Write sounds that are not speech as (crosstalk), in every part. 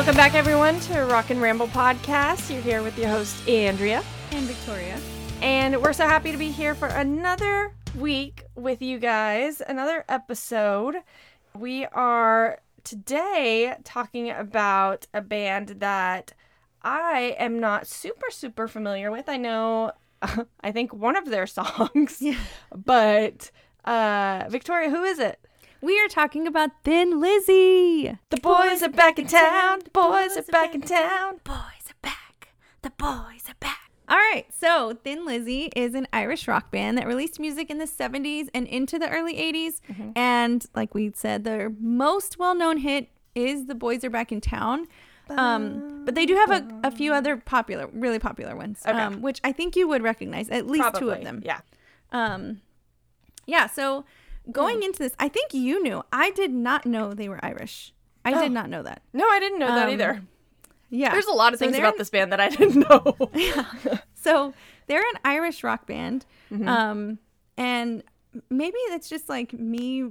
Welcome back, everyone, to Rock and Ramble podcast. You're here with your host, Andrea. And Victoria. And we're so happy to be here for another week with you guys, another episode. We are today talking about a band that I am not super, super familiar with. I know, (laughs) I think one of their (laughs) songs, Yeah. but uh, Victoria, who is it? We are talking about Thin Lizzy. The boys are back in town. The boys are back in town. The boys are back. The boys are back. All right, so Thin Lizzy is an Irish rock band that released music in the 70s and into the early 80s. And like we said, their most well known hit is The Boys Are Back in Town. Um, but they do have a, a few other popular, really popular ones, Okay. um, which I think you would recognize, at least two of them. Yeah. Um, yeah. So going into this, I think you knew. I did not know they were Irish. I Oh. did not know that. No, I didn't know that Um, either. Yeah. There's a lot of So things about this band that I (laughs) didn't know. yeah. (laughs) So they're an Irish rock band. Mm-hmm. Um, and maybe that's just like me.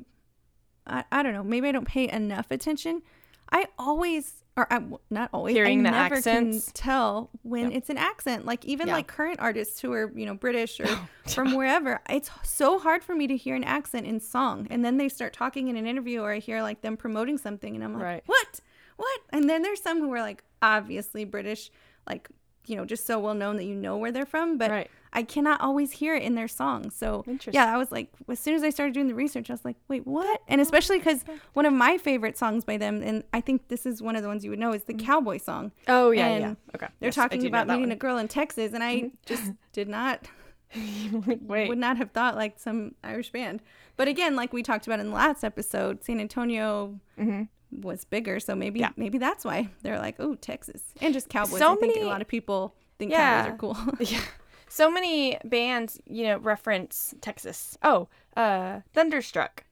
I, I don't know. Maybe I don't pay enough attention. I always, or I'm not always, Hearing I the never accents. can tell when Yep. it's an accent. Like even Yeah. Oh, like current artists who are, you know, British or oh, (laughs) from wherever. It's so hard for me to hear an accent in song. And then they start talking in an interview or I hear like them promoting something and I'm like, Right. what? What? And then there's some who are like obviously British, like, you know, just so well known that you know where they're from. But Right. I cannot always hear it in their songs. So yeah, I was like, as soon as I started doing the research, I was like, wait, what? And especially because one of my favorite songs by them, and I think this is one of the ones you would know, is the Cowboy song. Oh yeah, And yeah. Okay. They're Yes, talking about meeting a one. Mm-hmm. girl in Texas, and I just (laughs) did not (laughs) Wait. would not have thought like some Irish band. But again, like we talked about in the last episode, San Antonio was bigger, so maybe. Yeah. maybe that's why they're like, oh, Texas, and just Cowboys. So I think many- a lot of people think Yeah. Cowboys are cool. (laughs) yeah. So many bands, you know, reference Texas. Oh, uh, Thunderstruck.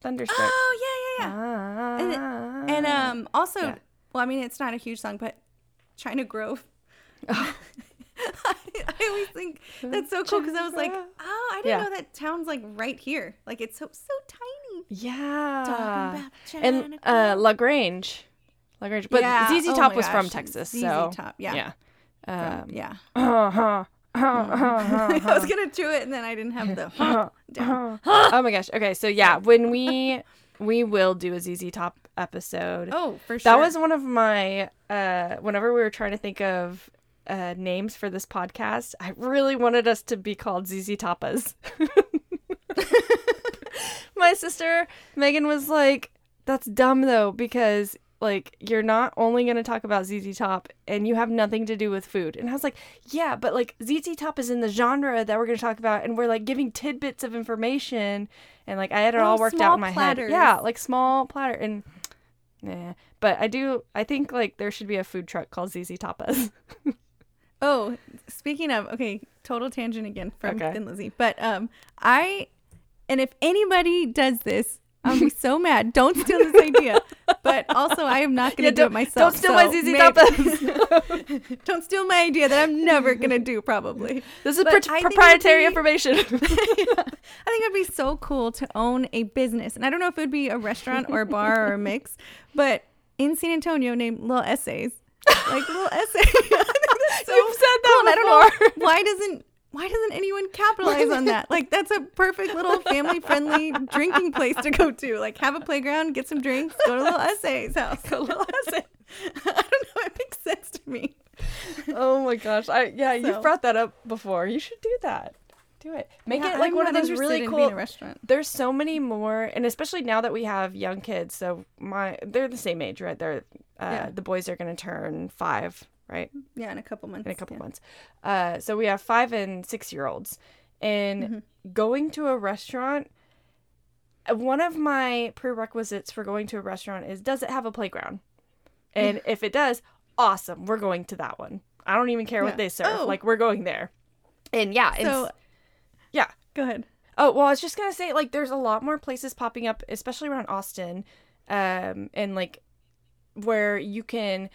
Thunderstruck. oh yeah, yeah, yeah. Ah. And um, also, Yeah. well, I mean, it's not a huge song, but China Grove. (laughs) I, I always think that's so cool because I was like, oh, I didn't Yeah. know that town's like right here. Like it's so so tiny. Yeah. And uh, La Grange. Lagrange. But Yeah. ZZ Oh Top my was from. Texas, ZZ so Top, yeah. yeah. Um, yeah. (laughs) uh-huh. (laughs) I was gonna do it and then I didn't have the (laughs) oh my gosh. Okay, so yeah, when we we will do a ZZ Top episode. Oh, for sure. That was one of my uh whenever we were trying to think of uh names for this podcast, I really wanted us to be called ZZ Tapas. My sister Megan was like, That's dumb though, because like you're not only gonna talk about ZZ Top and you have nothing to do with food. And I was like, Yeah, but like ZZ Top is in the genre that we're gonna talk about and we're like giving tidbits of information and like I had it all worked out in my platters. head. Yeah, like small platter and Nah, but I do. I think like there should be a food truck called ZZ Tapas. Oh, speaking of, okay, total tangent again from Okay. Thin Lizzy. But um, I, and if anybody does this, I'll be so mad. Don't steal this idea. But also, I am not going to do it myself. Don't steal my so ZZ maybe- Tapas. (laughs) don't steal my idea that I'm never going to do, probably. this is But pro- I think it'd proprietary be- information. (laughs) I think it'd be so cool to own a business. And I don't know if it would be a restaurant or a bar or a mix, but in San Antonio named Little Essays. Like Little Essays. (laughs) so You've said that cool, and I don't know before. why doesn't why doesn't anyone capitalize on that? Like that's a perfect little (laughs) family friendly drinking place to go to. Like have a playground, get some drinks, go to a Little Essays (laughs) house. Go to a Little Essays. (laughs) I don't know. It makes sense to me. oh my gosh! I yeah, So- you've brought that up before. You should do that. Do it. Make Yeah, it like I'm one of those really cool. being a restaurant. There's so many more, and especially now that we have young kids. So my, they're the same age, right? They're uh, Yeah. the boys are gonna turn five, right? Yeah, in a couple months. in a couple yeah. months. Uh, so we have five and six year olds, and Mm-hmm. going to a restaurant. uh, One of my prerequisites for going to a restaurant is does it have a playground? (laughs) And if it does, awesome, we're going to that one. I don't even care Yeah. what they serve. Oh. Like we're going there. And yeah, So yeah. go ahead. Oh well, I was just gonna say like there's a lot more places popping up, especially around Austin, um, and like where you can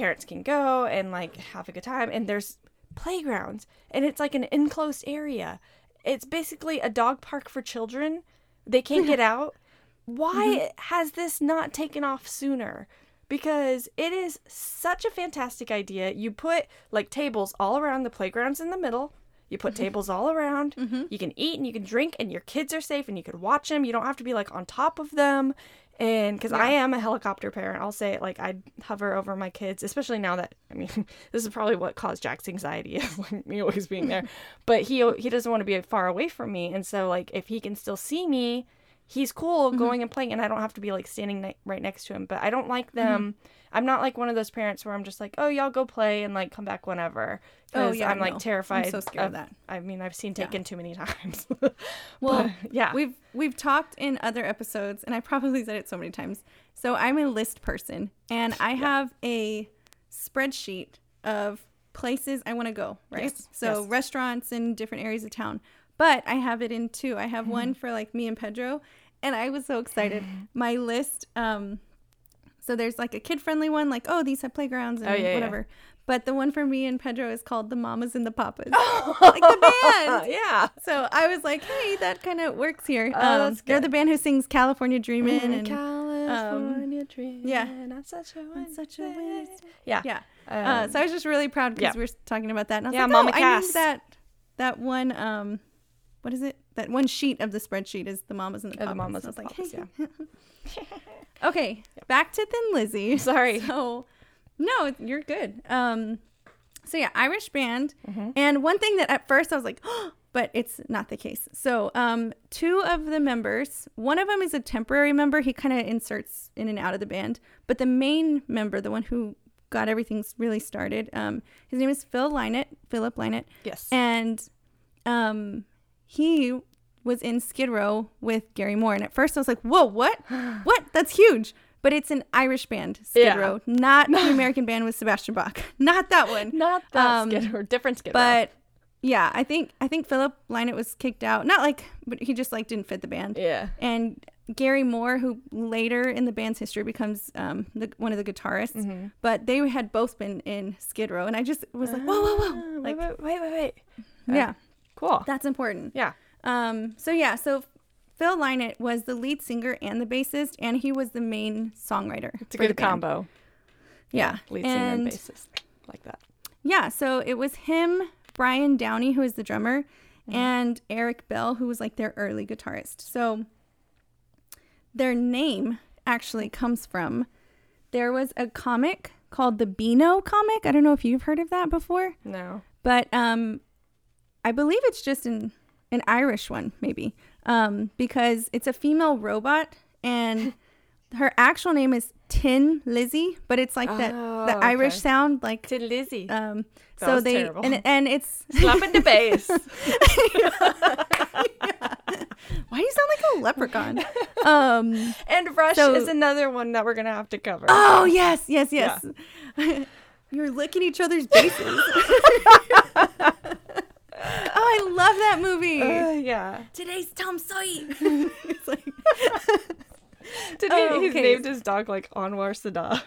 parents can go and like have a good time, and there's playgrounds, and it's like an enclosed area. It's basically a dog park for children. They can't get (laughs) out. Why mm-hmm. has this not taken off sooner? because it is such a fantastic idea. You put like tables all around the playgrounds in the middle. You put mm-hmm. tables all around. Mm-hmm. You can eat and you can drink, and your kids are safe, and you can watch them. You don't have to be like on top of them. And because I am a helicopter parent, I'll say it like I'd hover over my kids, especially now that I mean, (laughs) this is probably what caused Jack's anxiety, (laughs) is like me always being there. (laughs) But he he doesn't want to be far away from me, and so like if he can still see me, he's cool mm-hmm. going and playing, and I don't have to be like standing ne- right next to him. But I don't like mm-hmm. them. I'm not like one of those parents where I'm just like, oh, y'all go play and like come back whenever. Oh, yeah, I'm like no. I'm terrified. so scared of that. I mean, I've seen Taken too many (laughs) times. Well, But, yeah. We've we've talked in other episodes, and I probably said it so many times. So I'm a list person, and I have a spreadsheet of places I want to go. Right. Yes, So yes. restaurants in different areas of town. But I have it in two. I have mm-hmm. one for like me and Pedro, and I was so excited. My list. Um, so there's like a kid friendly one, like oh these have playgrounds and Oh, yeah, yeah. whatever. But the one for me and Pedro is called the Mamas and the Papas, (laughs) like the band. (laughs) yeah. So I was like, hey, that kind of works here. Oh, Um, they're the band who sings California Dreamin' and California dream. yeah. I'm such a I'm such a. Yeah. yeah. uh, Um, so I was just really proud because yeah. we were talking about that. And I was Yeah, like, Mama oh, I Cass. need that that one um what is it? That one sheet of the spreadsheet is the mamas and the Oh, the papas. mamas And I was like, papas, (laughs) okay, back to Thin Lizzy. (laughs) Sorry. So no, you're good. Um so yeah, Irish band. Mm-hmm. And one thing that at first I was like, (gasps) but it's not the case. So um two of the members, one of them is a temporary member. He kind of inserts in and out of the band. But the main member, the one who got everything really started, um, his name is Phil Lynott, Philip Lynott. Yes. And um he was in Skid Row with Gary Moore. And at first I was like, whoa, what? (gasps) what? That's huge. But it's an Irish band, Skid Yeah. Row, not the (laughs) American band with Sebastian Bach. (laughs) Not that one. (laughs) Not that Um, skid or different skid. Row. But yeah, I think I think Philip Lynott was kicked out. Not like, but he just like didn't fit the band. yeah. And Gary Moore, who later in the band's history becomes um, the, one of the guitarists, Mm-hmm. but they had both been in Skid Row, and I just was like, whoa, whoa, whoa, Ah, like, wait, wait, wait, wait. yeah, Cool. that's important. yeah. Um, so yeah, so Phil Lynott was the lead singer and the bassist, and he was the main songwriter. It's a for the good combo. Yeah, Lead singer and and bassist. Like that. yeah, so it was him, Brian Downey, who is the drummer, and Eric Bell, who was like their early guitarist. So their name actually comes from there was a comic called the Beano comic. I don't know if you've heard of that before, No. but um, I believe it's just an an Irish one, maybe, um, because it's a female robot and (laughs) her actual name is Tin Lizzie, but it's like that Oh, the Irish okay. sound like To Lizzie. um, That so they terrible. and and it's (laughs) Slapping the bass. (laughs) why do you sound like a leprechaun? um, and Rush So- is another one that we're gonna have to cover. oh yes, yes, yes. You're licking each other's faces. Oh, I love that movie. Uh, yeah. Today's Tom Sawyer. (laughs) it's like, (laughs) Did Oh, he, he's okay. named his dog like Anwar Sadat?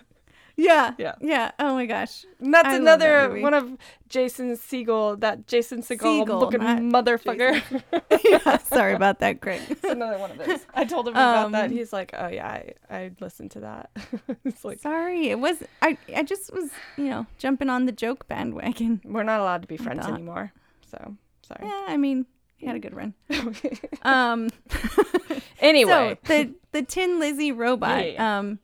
yeah, Yeah. yeah. Oh my gosh. And that's I that another movie. one of Jason Segel, that Jason Segel Segel, looking motherfucker. (laughs) yeah, sorry about that, Craig. it's another one of those. I told him about that. Um, He's like, oh yeah, I, I listened to that. it's like, Sorry, it was I. I just was, you know, jumping on the joke bandwagon. we're not allowed to be friends anymore. So, sorry. Yeah, I mean, he had a good run. (laughs) Um. (laughs) anyway. So the the Tin Lizzie robot, Yeah, yeah, um,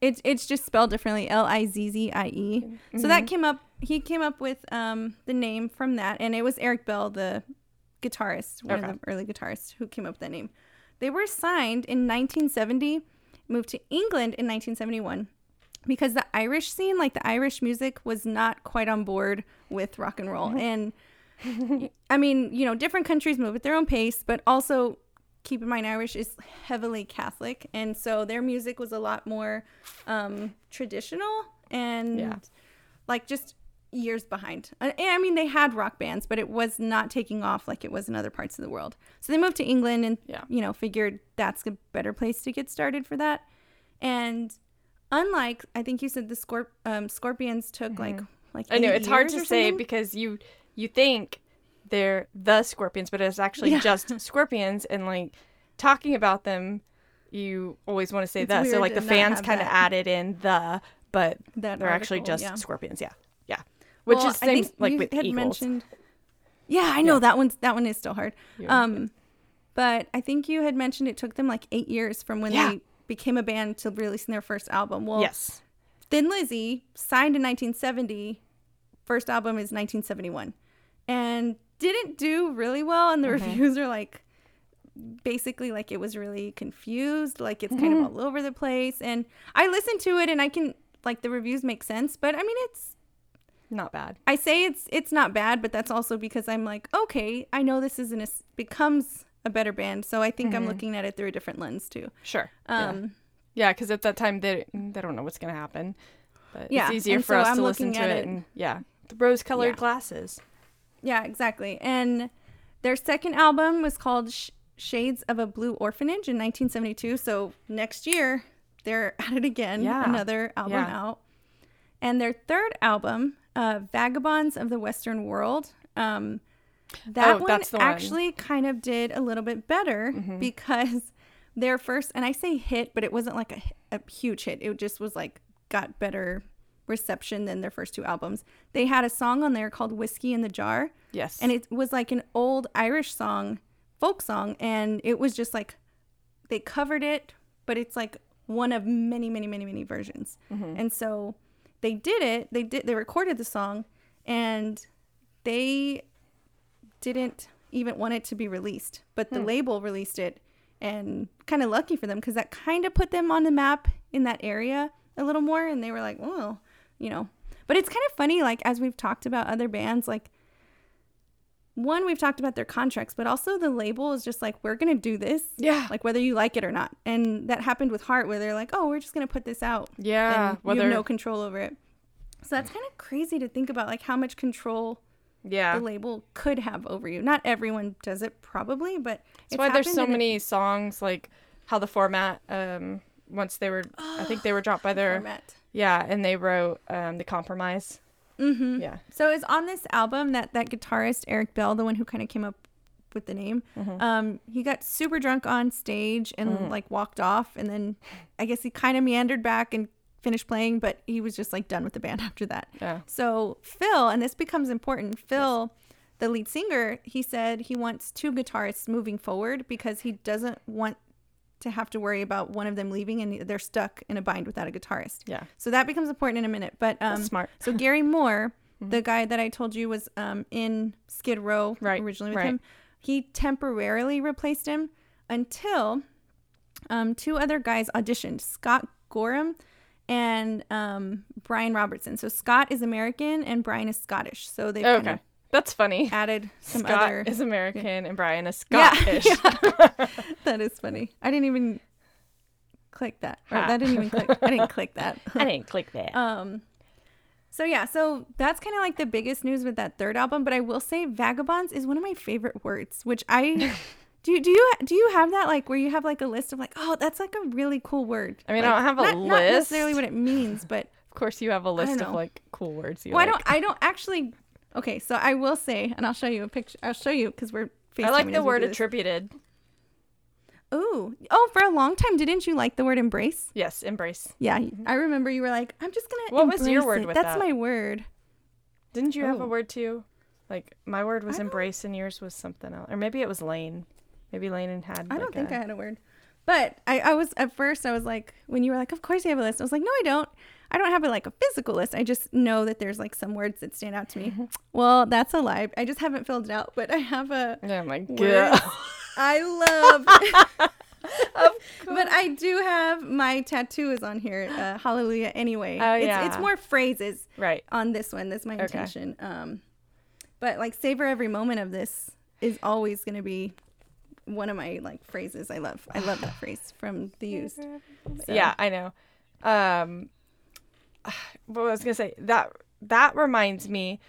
it's it's just spelled differently, L I Z Z I E. So Mm-hmm. that came up. He came up with um the name from that, and it was Eric Bell, the guitarist, one Okay. of the early guitarists, who came up with that name. They were signed in 1970, moved to England in 1971. Because the Irish scene, like the Irish music, was not quite on board with rock and roll. And I mean, you know, different countries move at their own pace, but also keep in mind Irish is heavily Catholic, and so their music was a lot more um, traditional and Yeah. like just years behind. And I mean, they had rock bands, but it was not taking off like it was in other parts of the world. So they moved to England and Yeah. you know figured that's a better place to get started for that. And unlike I think you said the Scorp- um, Scorpions took like like Mm-hmm. I know it's hard to say because you you think they're the scorpions, but it's actually Yeah. just (laughs) scorpions. And like talking about them, you always want to say It's the. So like the fans kind of added in the, but That they're actually just yeah. scorpions. Yeah, yeah. Which Well, is same like you with had eagles. mentioned. Yeah, I know Yeah. that one's that one is still hard. Um, but I think you had mentioned it took them like eight years from when they became a band to releasing their first album. Well, yes. Thin Lizzy signed in 1970. First album is 1971, and didn't do really well. And the Mm-hmm. reviews are like, basically like it was really confused, like it's kind of Mm-hmm. all over the place. And I listened to it, and I can like the reviews make sense, but I mean it's Not bad. I say it's it's not bad, but that's also because I'm like, okay, I know this isn't a becomes a better band, so I think I'm looking at it through a different lens too. Sure. yeah. Um, Yeah, because at that time they they don't know what's gonna happen. But Yeah, it's easier and for so us I'm to listen to it, it- and yeah, the rose-colored Yeah. glasses. Yeah, exactly. And their second album was called Sh- Shades of a Blue Orphanage in 1972. So next year they're (laughs) at it again, Yeah. another album Yeah. out. And their third album, uh, Vagabonds of the Western World. Um, that Oh, one the one. actually kind of did a little bit better Mm-hmm. because their first, and I say hit, but it wasn't like a, a huge hit. It just was like got better reception than their first two albums. They had a song on there called Whiskey in the Jar, Yes. and it was like an old Irish song, folk song, and it was just like they covered it, but it's like one of many, many, many, many versions. Mm-hmm. And so they did it. They did. They recorded the song, and they didn't even want it to be released, but the hmm. label released it, and kind of lucky for them because that kind of put them on the map in that area a little more, and they were like, well, you know. But it's kind of funny, like as we've talked about other bands, like one we've talked about their contracts, but also the label is just like we're gonna do this, yeah. like whether you like it or not. And that happened with Heart, where they're like, oh, we're just gonna put this out, yeah. and you have no control over it. So that's kind of crazy to think about, like how much control yeah. the label could have over you. Not everyone does it, probably, but That's why there's so many songs like how the format um once they were I think they were dropped by their format. Yeah and they wrote um the compromise Mm-hmm. yeah So it's on this album that that guitarist Eric Bell, the one who kind of came up with the name, Mm-hmm. um, he got super drunk on stage and Mm. like walked off, and then I guess he kind of meandered back and finished playing, but he was just like done with the band (laughs) after that. yeah So Phil, and this becomes important, Phil, the lead singer, he said he wants two guitarists moving forward because he doesn't want to have to worry about one of them leaving and they're stuck in a bind without a guitarist. yeah So that becomes important in a minute. But um, That's smart so Gary (laughs) Moore, the guy that I told you was um, in Skid Row Right, originally with right. him, he temporarily replaced him until um, two other guys auditioned, Scott Gorham and um, Brian Robertson. So Scott is American and Brian is Scottish. So they kind okay of that's funny added some Scott other. is American and Brian is Scottish. (laughs) Yeah, Scottish (laughs) that is funny. I didn't even click that. Or Ha. that didn't even click. I didn't click that. (laughs) I didn't click that Um so yeah, so that's kind of like the biggest news with that third album, but I will say vagabonds is one of my favorite words, which I do you- do you do you have that like where you have like a list of like, oh, that's like a really cool word. I mean, I don't have a not, Not necessarily what it means, but of course you have a list of like cool words you well, I don't I don't actually Okay, so I will say and I'll show you a picture. I'll show you cuz we're facing. I like the word attributed Ooh. Oh, for a long time didn't you like the word embrace? yes embrace Yeah, mm-hmm. I remember you were like, I'm just going to What was your word it. with That's that? my word. didn't you have a Oh. word too like my word was embrace and yours was something else or maybe it was Lane maybe Lane and had I don't think a- I had a word. But I, I was at first I was like when you were like, Of course you have a list. I was like, No, I don't. I don't have a, like a physical list. I just know that there's like some words that stand out to me. (laughs) well, that's a lie. I just haven't filled it out, but I have a oh my god I love (laughs) (laughs) But I do have my tattoo is on here, uh, hallelujah anyway. Oh, it's it's more phrases right on this one. That's my Okay. intention. Um but like savor every moment of this is always gonna be one of my like phrases I love. I love that (sighs) phrase from the used. So- Yeah, I know. Um, (sighs) what I was gonna say? That that reminds me.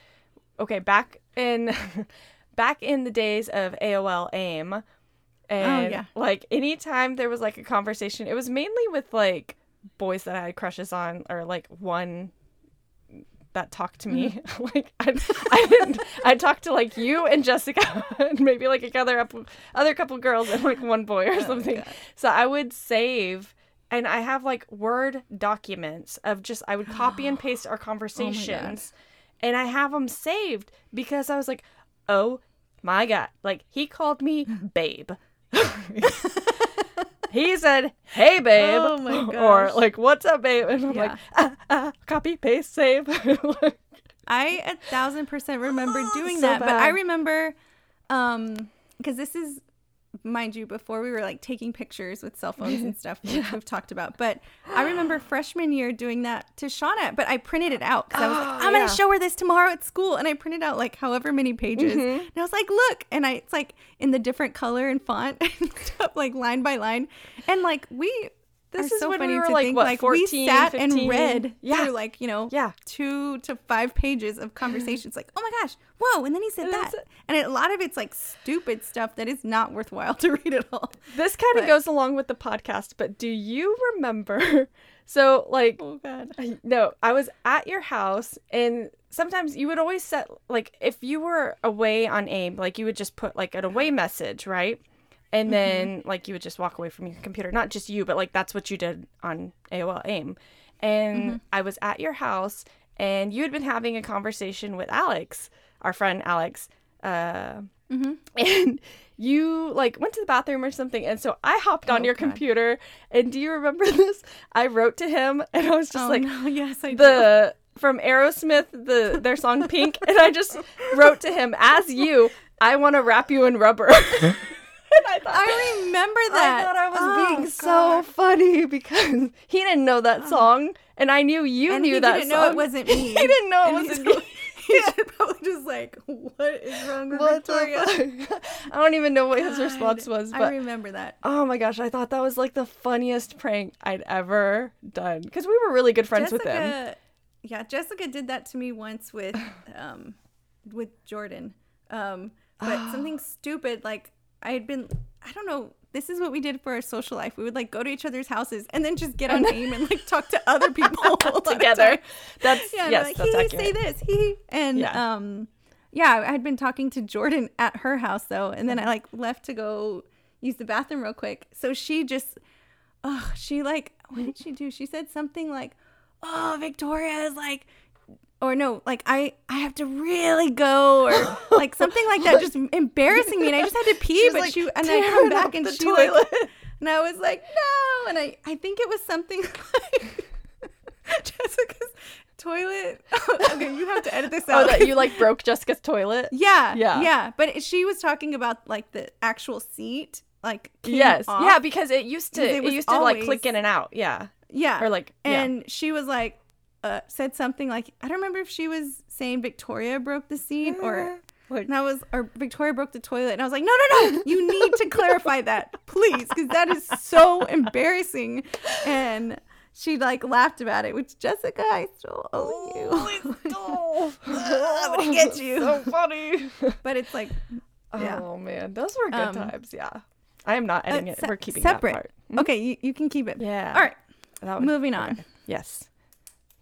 Okay, back in (laughs) back in the days of AOL AIM, oh, and yeah. like anytime there was like a conversation, it was mainly with like boys that I had crushes on, or like one that talked to me. Mm-hmm. (laughs) like I, I didn't. I talked to like you and Jessica, (laughs) and maybe like a other up, other couple girls and like one boy or oh, something. So I would save and I have like Word documents of just I would copy and paste our (gasps) conversations, and I have them saved because I was like, oh my god, like he called me (laughs) babe. (laughs) he said, "Hey, babe," Oh my (laughs) or like, "What's up, babe?" And I'm like, ah, ah, "Copy, paste, save." Like, I a thousand percent remember doing So that, but I remember, um, because this is, mind you, before we were like taking pictures with cell phones and (laughs) stuff, which we've talked about. But I remember (gasps) freshman year doing that to Shauna, but I printed it out because I was like, Oh, I'm yeah. gonna show her this tomorrow at school, and I printed out like however many pages, Mm-hmm. and I was like, look, and I it's like in the different color and font (laughs) and stuff, like line by line, and like we. This is so when we were, like, think what, like 14, we sat 15? and read Yeah. through like you know Yeah. two to five pages of conversations like oh my gosh whoa and then he said And that and a lot of it's like stupid stuff that is not worthwhile (laughs) to read at all this kind of goes along with the podcast, but do you remember? (laughs) So, like, oh god No, I was at your house, and sometimes you would always set like if you were away on AIM, like you would just put like an away (gasps) message, right? And mm-hmm. then like you would just walk away from your computer. Not just you, but like that's what you did on AOL AIM. And mm-hmm. I was at your house, and you had been having a conversation with Alex, our friend Alex. Uh, mm-hmm. (laughs) and you like went to the bathroom or something and so i hopped on Oh, your God. computer and do you remember (laughs) this i wrote to him and i was just oh, like no, (laughs) yes i do the from Aerosmith, the their song Pink, and I just wrote to him as you. I want to wrap you in rubber. (laughs) I thought i remember that I thought I was Oh, being so funny (laughs) because he didn't know that song, and I knew you and knew he that didn't song. know it wasn't (laughs) me he didn't know it And wasn't he's me. He's probably just like, what is wrong with What Victoria? I don't even know what his response God, was, I remember that. oh my gosh, I thought that was like the funniest prank I'd ever done because we were really good friends with him. Yeah, Jessica did that to me once with, (sighs) um, with Jordan. Um, but (gasps) something stupid like I had been, I don't know. This is what we did for our social life. We would like go to each other's houses and then just get on AIM and like talk to other (laughs) people (laughs) a lot of Together, that's Yeah, yes, like, that's he accurate. say this, he and Yeah. um, yeah, I had been talking to Jordan at her house though, and then I like left to go use the bathroom real quick. So she just, oh, she like, what did she do? She said something like, "Oh, Victoria is like." Or no, like I, I have to really go, or (laughs) like something like that, just embarrassing me, and I just had to pee. She's, but like, she, and I come back, and she like, (laughs) and I was like, no. And I, I think it was something (laughs) like Jessica's toilet. okay, you have to edit this oh, out. Oh, that you like broke Jessica's toilet? yeah, Yeah. yeah. But she was talking about like the actual seat, like Yes. off. Yeah, because it used to it it, used to like click in and out. Yeah. yeah. Or like yeah. and she was like, uh, said something like, I don't remember if she was saying Victoria broke the seat or. (laughs) And I was, or Victoria broke the toilet, and I was like, no, no, no, (laughs) you need to clarify that, please, because that is so embarrassing. And she like laughed about it, which Jessica, I still owe you. Oh, (laughs) I'm gonna get you. So funny. but it's like, Yeah. Oh man, those were good Um, times. Yeah. I am not uh, editing it. We're keeping separate. that part. Okay, you, you can keep it. Yeah. All right, would- moving on. okay. Yes.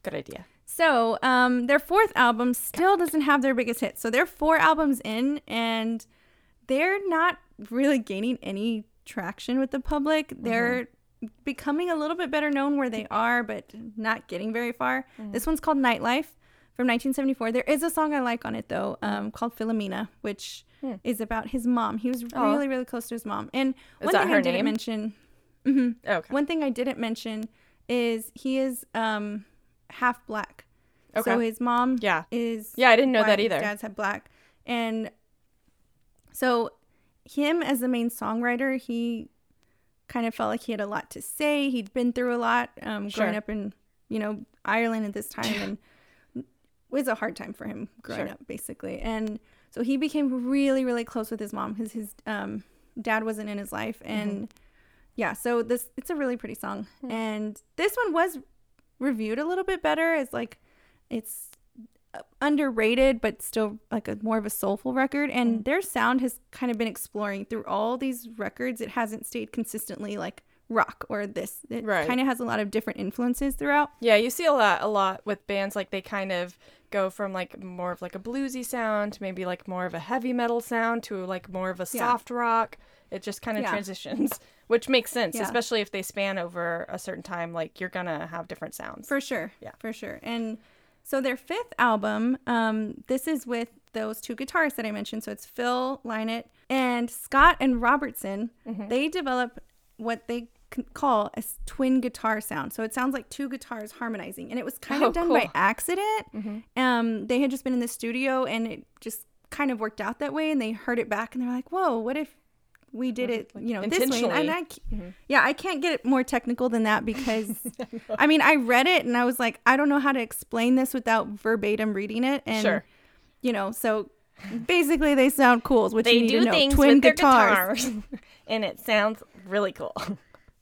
Good idea. So, um, their fourth album still doesn't have their biggest hit. So they're four albums in, and they're not really gaining any traction with the public. They're becoming a little bit better known where they are, but not getting very far. This one's called Nightlife from 1974. There is a song I like on it though, um, called Philomena, which is about his mom. He was Oh. really, really close to his mom. And Is one thing her I didn't name? mention. Okay. One thing I didn't mention is he is um half black. So his mom Yeah. is Yeah, I didn't know that white, his either. Dad's had black. And so him as the main songwriter, he kind of felt like he had a lot to say. He'd been through a lot um, growing up in, you know, Ireland at this (laughs) time and it was a hard time for him growing Sure. up basically. And so he became really, really close with his mom because his um, dad wasn't in his life. Mm-hmm. And yeah, so this it's a really pretty song. Hmm. And this one was reviewed a little bit better as like it's uh, underrated but still like a more of a soulful record and Hmm. their sound has kind of been exploring through all these records it hasn't stayed consistently like rock or this it Right. kind of has a lot of different influences throughout Yeah, you see a lot a lot with bands like they kind of go from like more of like a bluesy sound to maybe like more of a heavy metal sound to like more of a Yeah. soft rock. It just kind of Yeah. transitions. Which makes sense, Yeah. especially if they span over a certain time. Like you're gonna have different sounds. For sure. Yeah. For sure. And so their fifth album, um, this is with those two guitarists that I mentioned. So it's Phil Lynott and Scott and Robertson. Mm-hmm. They develop what they call a twin guitar sound. So it sounds like two guitars harmonizing. And it was kind Oh, of done by cool. accident. Um, they had just been in the studio and it just kind of worked out that way. And they heard it back and they're like, whoa, what if we did it, you know, this way? And. I, c- mm-hmm. yeah, I can't get it more technical than that because, (laughs) I mean, I read it and I was like, I don't know how to explain this without verbatim reading it. And, Sure. you know, so basically they sound cool. What They you need do to know. things Twin with their guitars. guitars, (laughs) and it sounds really cool. (laughs)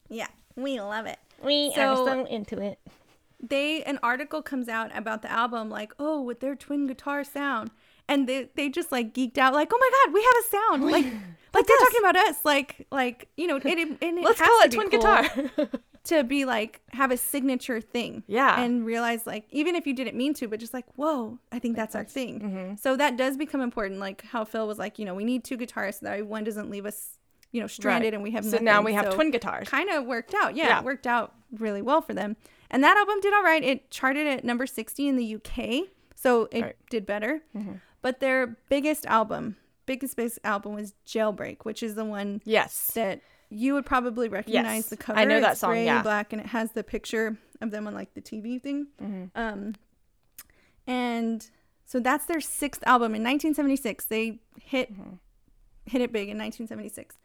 Yeah, we love it. We are so into it. They an article comes out about the album, like, oh, with their twin guitar sound, and they they just like geeked out, like, oh my god, we have a sound, (gasps) like, like they're us. talking about us, like, like you know, it, it, Let's call to it be twin cool guitar. (laughs) (laughs) to be like have a signature thing, Yeah. and realize like even if you didn't mean to, but just like, whoa, I think that's our thing. mm-hmm. So that does become important, like how Phil was like, you know, we need two guitarists so that one doesn't leave us, you know, stranded, Right. and we have so now we have So- twin guitars. kind of worked out. Yeah, Yeah. it worked out really well for them. And that album did all right. It charted at number 60 in the UK, so it Right. did better. Mm-hmm. But their biggest album, biggest biggest album was Jailbreak, which is the one Yes. that you would probably recognize Yes. the cover. I know that It's song, gray, yeah. black, and it has the picture of them on like the TV thing. Mm-hmm. Um, and so that's their sixth album in 1976. They hit Mm-hmm. hit it big in 1976,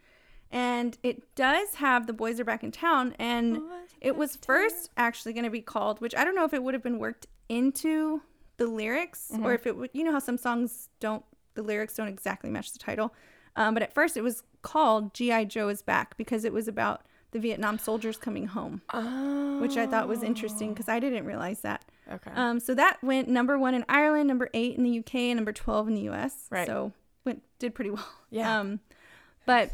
and it does have "The Boys Are Back in Town," and it was first actually going to be called, which I don't know if it would have been worked into the lyrics Mm-hmm. or if it would, you know, how some songs don't, the lyrics don't exactly match the title. Um, but at first it was called G.I. Joe is Back because it was about the Vietnam soldiers coming home, Oh. which I thought was interesting because I didn't realize that. Okay. Um, so that went number one in Ireland, number eight in the UK, and number 12 in the US. Right. So went, did pretty well. Yeah. Um, but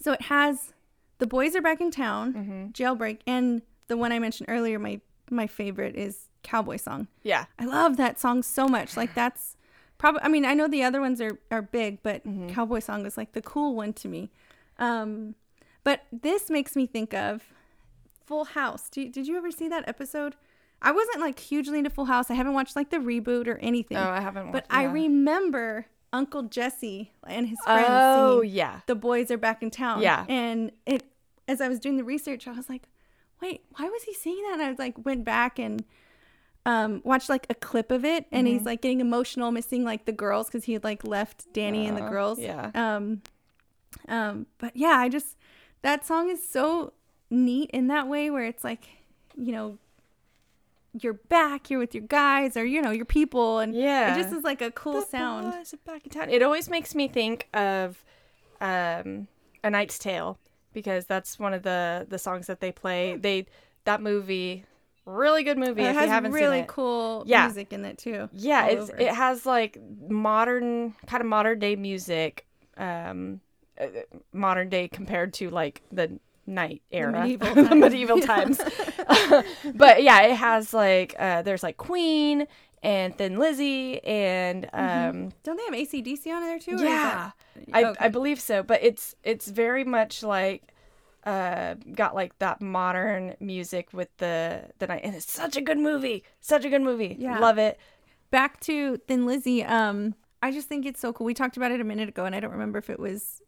so it has The Boys Are Back in Town, Mm-hmm. Jailbreak, and the one I mentioned earlier, my, my favorite is Cowboy Song. yeah. I love that song so much. Like that's probably I mean, I know the other ones are are big, but Mm-hmm. Cowboy Song is like the cool one to me. Um but this makes me think of Full House. Do, did you ever see that episode? I wasn't like hugely into Full House. I haven't watched like the reboot or anything. Oh, I haven't. but watched- I remember Uncle Jesse and his friends Oh yeah. The Boys Are Back in Town. Yeah. And it as I was doing the research, I was like, wait, why was he singing that? And I was like went back and um watched like a clip of it and Mm-hmm. he's like getting emotional missing like the girls because he had like left danny and the girls yeah. um um but yeah i just that song is so neat in that way where it's like you know you're back you're with your guys or you know your people and Yeah. it just is like a cool The sound back in town. It always makes me think of um, A Knight's Tale because that's one of the the songs that they play. They that movie, really good movie. it if you has haven't really seen it. cool Yeah. music in it too Yeah, it's over. it has like modern kind of modern day music, um, uh, modern day compared to like the knight era, medieval (laughs) times. medieval (laughs) times. (laughs) but yeah, it has like uh, there's like Queen and Thin Lizzy and um, don't they have acdc on there too yeah, that- I Okay. I believe so. But it's it's very much like uh got like that modern music with the the knight and it's such a good movie such a good movie Yeah. love it back to Thin Lizzy, um, I just think it's so cool. We talked about it a minute ago, and I don't remember if it was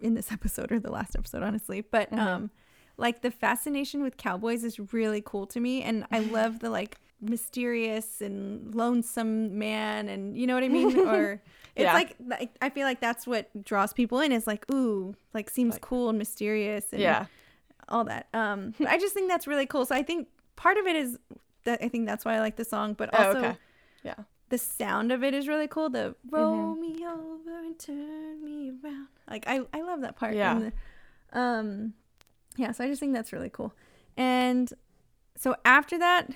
in this (laughs) episode or the last episode, honestly. But Mm-hmm. um, like the fascination with cowboys is really cool to me, and I love the like mysterious and lonesome man, and you know what I mean? (laughs) Or it's Yeah. like, like I feel like that's what draws people in is like, ooh, like seems cool and mysterious, and yeah all that. Um, I just think that's really cool. So I think part of it is that I think that's why I like the song, but Oh, also okay. Yeah. the sound of it is really cool. The roll me over and turn me around. Like I, I love that part. Yeah. The- um, yeah. So I just think that's really cool. And so after that,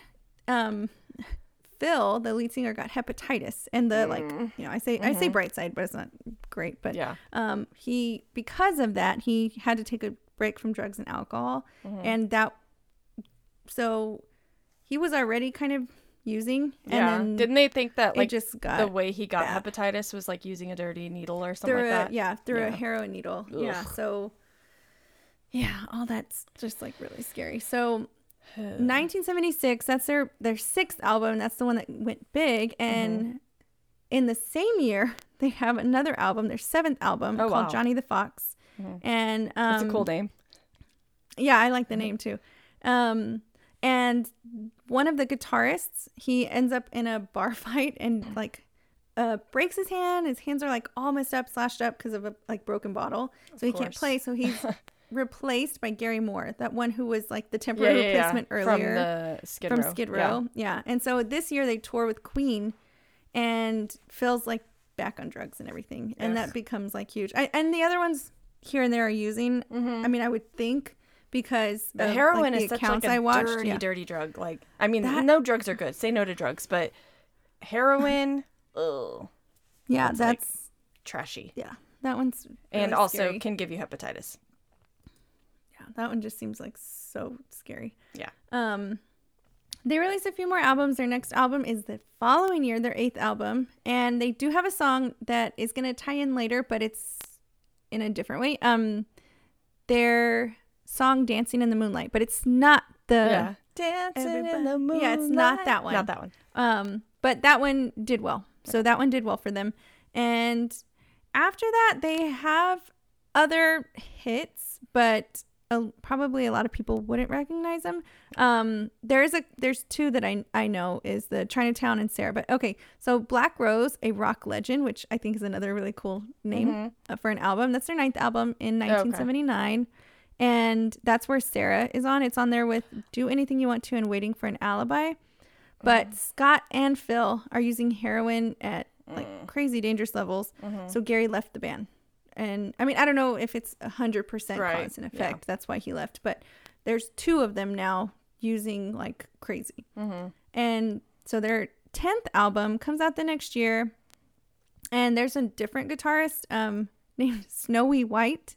um, Phil, the lead singer, got hepatitis, and the like, you know, I say I say bright side, but it's not great. But Yeah. um, he because of that, he had to take a break from drugs and alcohol, and that so he was already kind of using, and yeah. then Didn't they think that like just the way he got bad. hepatitis was like using a dirty needle or something through like a that? yeah through a heroin needle. Yeah, so Yeah, all that's just like really scary. So 1976, that's their their sixth album. That's the one that went big. And Mm-hmm. in the same year, (laughs) they have another album, their seventh album Oh, called wow. Johnny the Fox. Mhm. And um, It's a cool name. Yeah, I like the Mm-hmm. name too. Um, and one of the guitarists, he ends up in a bar (laughs) fight and like uh, breaks his hand. His hands are like all messed up, slashed up because of a like broken bottle. So he can't play. So he's (laughs) replaced by Gary Moore, that one who was like the temporary replacement From earlier the Skid from Row. Skid Row. Yeah. And so this year they tour with Queen and Phil's like back on drugs and everything. And that becomes like huge. I, and the other ones here and there are using, mm-hmm. I mean, I would think because The of, like, heroin the is such accounts like a I watched. dirty, yeah. dirty drug. Like, I mean, That- no drugs are good. Say no to drugs, but heroin, (sighs) ugh, yeah, That's, like, trashy, yeah, that one's and also scary. can give you hepatitis. That one just seems like so scary. Yeah. Um, they released a few more albums. Their next album is the following year, their eighth album, and they do have a song that is going to tie in later, but it's in a different way. Um, their song "Dancing in the Moonlight," but it's not the yeah, dancing in the moonlight. Yeah, it's not that one. Not that one. um, but that one did well. So that one did well for them. And after that, they have other hits, but uh, probably a lot of people wouldn't recognize them. Um, there's a there's two that I I know is the Chinatown and Sarah. But okay, so Black Rose, a rock legend, which I think is another really cool name uh, for an album. That's their ninth album in 1979. And that's where Sarah is on. It's on there with Do Anything You Want to and Waiting for an Alibi. But Scott and Phil are using heroin at like crazy dangerous levels. So Gary left the band. And I mean, I don't know if it's 100% Right, cause and yeah. effect. That's why he left. But there's two of them now using like crazy. Mm-hmm. And so their 10th album comes out the next year. And there's a different guitarist um, (laughs) named Snowy White.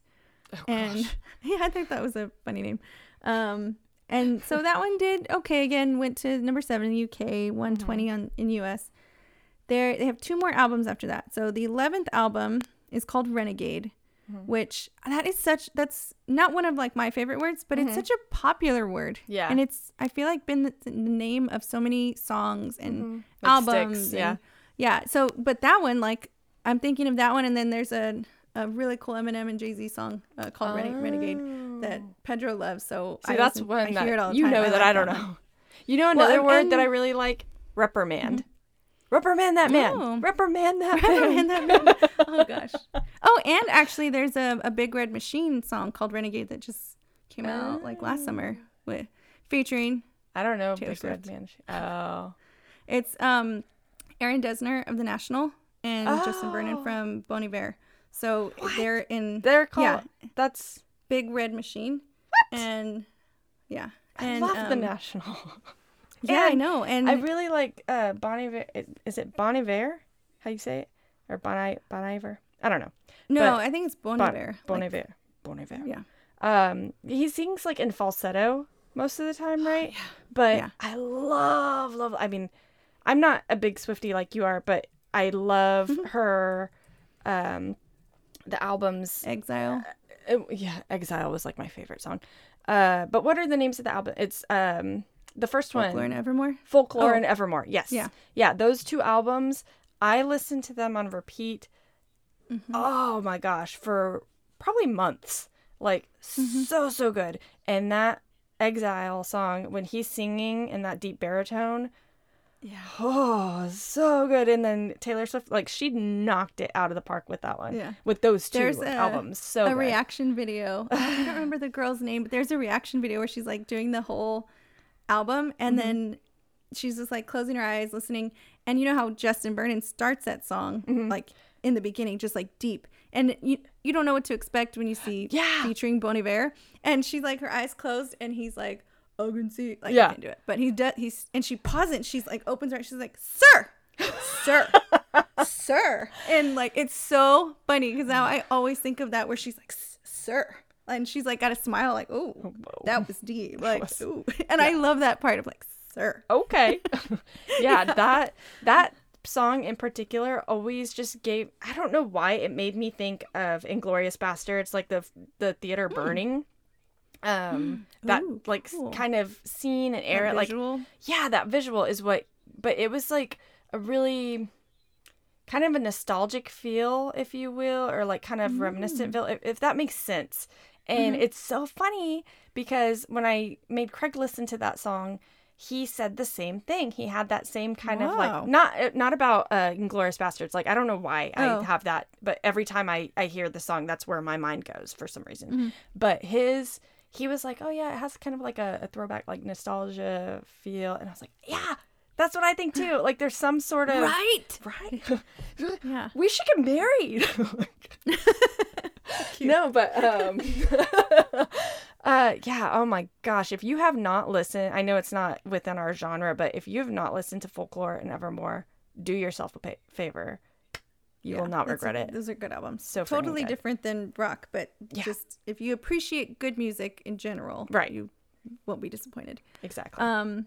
Oh, and gosh. (laughs) yeah, I think that was a funny name. Um, and so that one did okay again, went to number seven in the UK, 120 Mm-hmm. on in US. There they have two more albums after that. So the 11th album is called Renegade, Mm-hmm. which that is such that's not one of like my favorite words, but it's such a popular word. Mm-hmm. Yeah. And it's I feel like been the, the name of so many songs and Like albums. sticks, yeah. and- yeah. So but that one like I'm thinking of that one and then there's a a really cool Eminem and Jay Z song uh, called Rene- Renegade that Pedro loves. So Oh. See, I that's one I that hear it all the you time. know that like I don't one. know. You know Well, another and- word that I really like? Reprimand. Reprimand that man. Oh. Reprimand that (laughs) Reprimand man. that man. (laughs) oh gosh. Oh, and actually, there's a, a Big Red Machine song called Renegade that just came out like last summer with featuring I don't know. Taylor Big Red Man. Oh. it's um Aaron Dessner of the National and Justin Vernon Oh. from Bon Iver. So they're in They're called. Yeah. That's. Big Red Machine. And yeah. I And, love the um, National. (laughs) Yeah, I know. And I really like uh, Bon Iver. Is it Bon Iver? How you say it? Or Bon, I- bon Iver? I don't know. no, but- I think it's Bon Bon, Iver. bon Like, Iver. Bon Iver. yeah. Um, he sings like in falsetto most of the time, right? yeah. But Yeah. I love, love. I mean, I'm not a big Swiftie like you are, but I love Mm-hmm. her. Um, the albums. Exile. uh, yeah, Exile was like my favorite song. Uh, but what are the names of the album? It's um the first Folklore one, Folklore and Evermore. Folklore Oh. and Evermore. Yes. Yeah. Yeah. Those two albums, I listened to them on repeat. Mm-hmm. Oh my gosh, for probably months. Like Mm-hmm. so so good. And that Exile song when he's singing in that deep baritone, Yeah. oh, so good. And then Taylor Swift, like she knocked it out of the park with that one. Yeah. With those two There's a- albums. So a good. reaction video. I don't remember the girl's name, but there's a reaction video where she's like doing the whole album and Mm-hmm. then she's just like closing her eyes, listening. And you know how Justin Vernon starts that song Mm-hmm. like in the beginning, just like deep. And you you don't know what to expect when you see (gasps) Yeah. featuring Bon Iver. And she's like her eyes closed and he's like, I can see like Yeah. I can't do it. But he does he's and she pauses and she's like opens her eyes, she's like, Sir, sir, (laughs) sir. And like it's so funny because now I always think of that where she's like, sir. And she's like got a smile like, oh, that was deep. Like, was- ooh. (laughs) And I love that part of like, sir. (laughs) okay (laughs) yeah, that that song in particular always just gave i don't know why it made me think of Inglourious Basterds like the the theater burning um (gasps) that Ooh, like cool. kind of scene and era like yeah that visual is what but it was like a really kind of a nostalgic feel if you will or like kind of Mm. reminiscent feel if, if that makes sense and Mm-hmm. it's so funny because when i made craig listen to that song he said the same thing he had that same kind of like not uh, not about uh Inglourious Basterds like i don't know why Oh. i have that but every time i i hear the song that's where my mind goes for some reason Mm-hmm. but his he was like oh yeah it has kind of like a, a throwback like nostalgia feel and i was like yeah that's what i think too like there's some sort of Right. right (laughs) Yeah. (laughs) we should get married (laughs) no but um (laughs) uh yeah oh my gosh if you have not listened i know it's not within our genre but if you have not listened to folklore and evermore do yourself a pa- favor you will not a- regret it Those are good albums. So totally different than rock, but Yeah. just if you appreciate good music in general, Right. you won't be disappointed. exactly Um,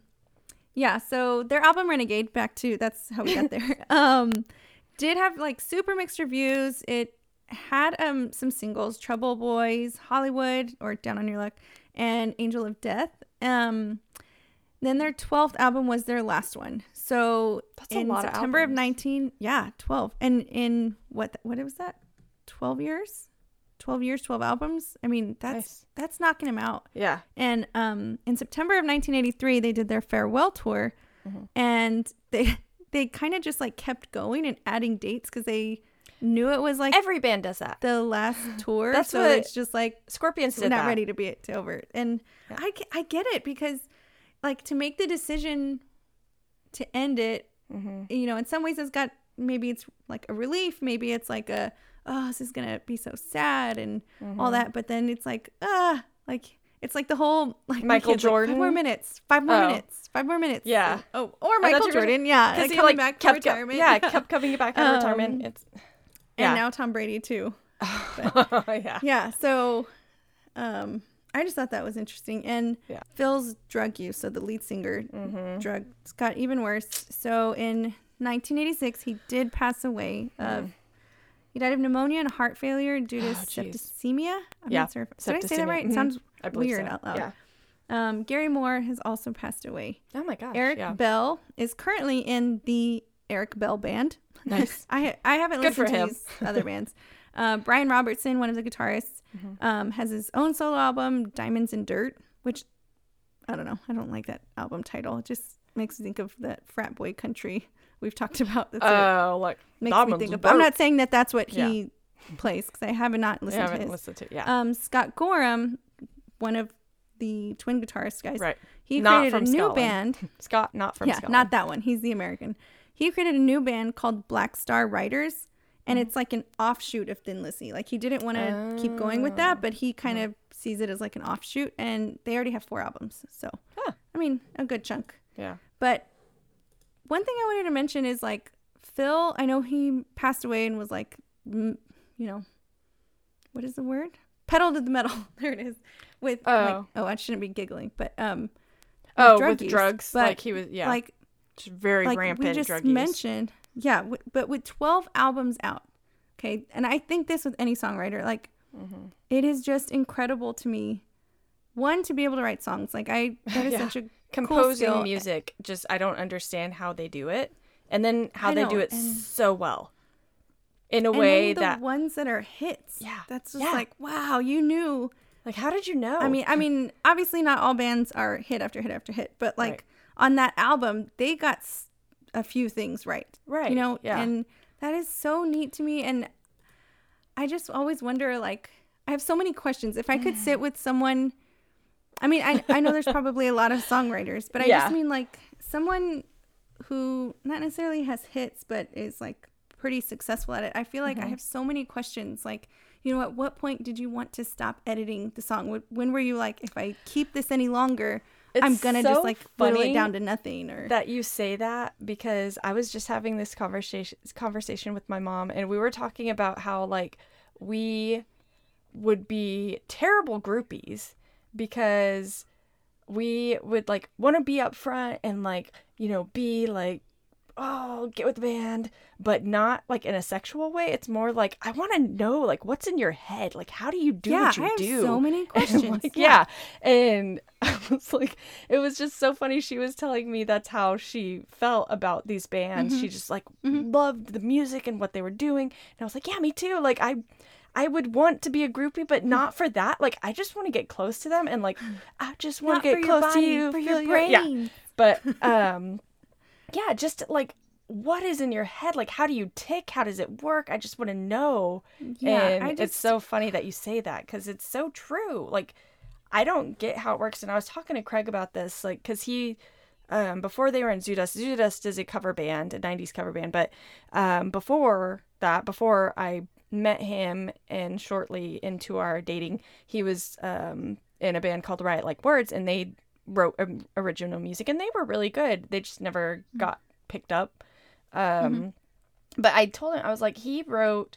yeah. So their album Renegade, back to that's how we got there. (laughs) um, did have like super mixed reviews. It had um some singles, Trouble Boys, Hollywood, or Down on Your Luck, and Angel of Death. Um, then their twelfth album was their last one. So That's a in lot of September of albums. nineteen, yeah, twelve, and in what what was that? Twelve years. 12 years 12 albums i mean that's Nice. that's knocking them out yeah and um, in September of 1983, they did their farewell tour, Mm-hmm. and they (laughs) they kind of just like kept going and adding dates because they knew it was like every band does that the last (sighs) tour. That's so what- it's just like scorpions did not that ready to be to over. And I I get it because like to make the decision to end it, Mm-hmm. you know, in some ways it's got maybe it's like a relief, maybe it's like a oh this is gonna be so sad and Mm-hmm. all that, but then it's like ah like it's like the whole like Michael kids, like, Jordan? five more minutes, five more Oh. minutes, five more minutes. Yeah. Oh, or Michael gonna- Jordan, yeah, because like, he coming like back kept from go- retirement. yeah (laughs) kept coming back out of retirement Um, it's and yeah. now Tom Brady too. (laughs) yeah. yeah so um i just thought that was interesting. And Yeah. phil's drug use so the lead singer drugs got even worse. So in 1986 he did pass away of he died of pneumonia and heart failure due to Oh, septicemia. I'm Yeah, not sure if, did i say that right? Mhm. it sounds weird so. out loud. Yeah. Um, gary moore has also passed away. Oh my gosh eric yeah. Bell is currently in the eric bell band (laughs) Nice. I I haven't Good listened to these other bands. (laughs) Uh, Brian Robertson, one of the guitarists, Mm-hmm. um, has his own solo album, Diamonds and Dirt, which I don't know. I don't like that album title. It just makes me think of that frat boy country we've talked about. That's oh like makes me think of. I'm not saying that that's what Yeah. he plays because I have not I listened to haven't his. listened to yeah Um, Scott Gorham, one of the twin guitarist guys, right he Not created a new Scotland. band (laughs) Scott not from yeah, Scotland not that one. He's the American. He created a new band called Black Star Riders, and it's like an offshoot of Thin Lizzy. Like he didn't want to keep going with that, but he kind of sees it as like an offshoot, and they already have four albums. So, Huh. I mean, a good chunk. yeah But one thing I wanted to mention is like Phil. I know he passed away and was like, you know, what is the word? Pedal to the metal. (laughs) there it is. With Oh. like, oh, I shouldn't be giggling, but um, oh drug with use, drugs but, like he was yeah like very like rampant we just drug use mentioned yeah w- but with 12 albums out okay and i think this with any songwriter like Mm-hmm. it is just incredible to me one to be able to write songs like i that is Yeah. such a cool composing skill. music just i don't understand how they do it and then how I they know, do it and- so well in a and way the that ones that are hits Yeah, that's just yeah. like wow you knew like how did you know i mean i mean obviously not all bands are hit after hit after hit but like Right. On that album they got a few things right Right, you know yeah. and that is so neat to me and i just always wonder like i have so many questions if i could sit (sighs) with someone i mean i, I know there's probably a lot of songwriters but i Yeah. just mean like someone who not necessarily has hits but is like pretty successful at it i feel like Mm-hmm. i have so many questions like you know at what point did you want to stop editing the song when were you like if i keep this any longer i'm gonna so just like whittle funny it down to nothing or that you say that because I was just having this conversation conversation with my mom and we were talking about how like we would be terrible groupies because we would like want to be up front and like you know be like oh, get with the band, but not like in a sexual way. It's more like I want to know like what's in your head. Like how do you do Yeah, what you I have do? so many (laughs) And, questions. like, yeah. And (laughs) I was like, it was just so funny. She was telling me that's how she felt about these bands. Mm-hmm. She just like loved the music and what they were doing. And I was like, yeah, me too. Like I I would want to be a groupie, but not (laughs) for that. Like I just want to get close to them and like (sighs) I just want Not to get close body, to you. for your you. Yeah. But um yeah, just like what is in your head? Like how do you tick? How does it work? I just want to know. Yeah, and I it's so funny that you say that cuz it's so true. Like I don't get how it works and I was talking to Craig about this like cuz he um, before they were in Zoodust, Zoodust is a cover band, a 90s cover band. But um, before that, before I met him and shortly into our dating, he was um, in a band called Riot Like Words and they wrote um, original music and they were really good. They just never got picked up. Um, But I told him, I was like, he wrote